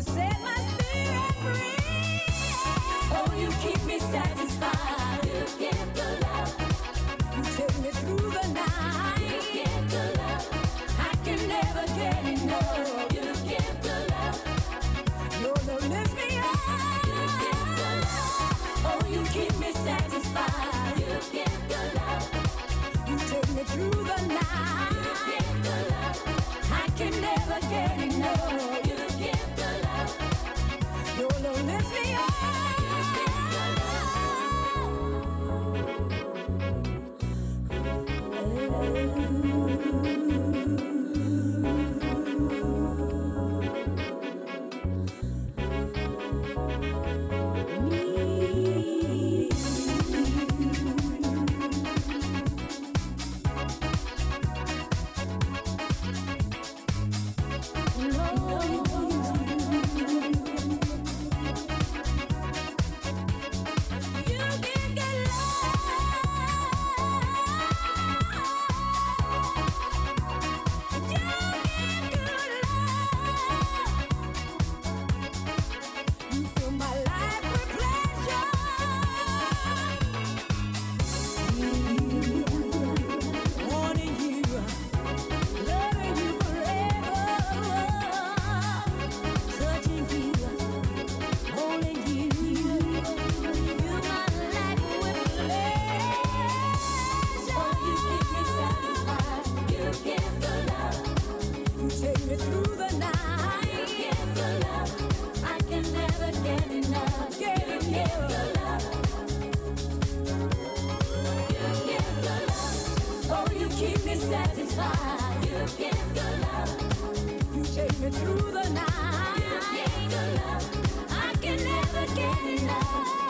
You said my through the night. You gave good love. I can never get enough.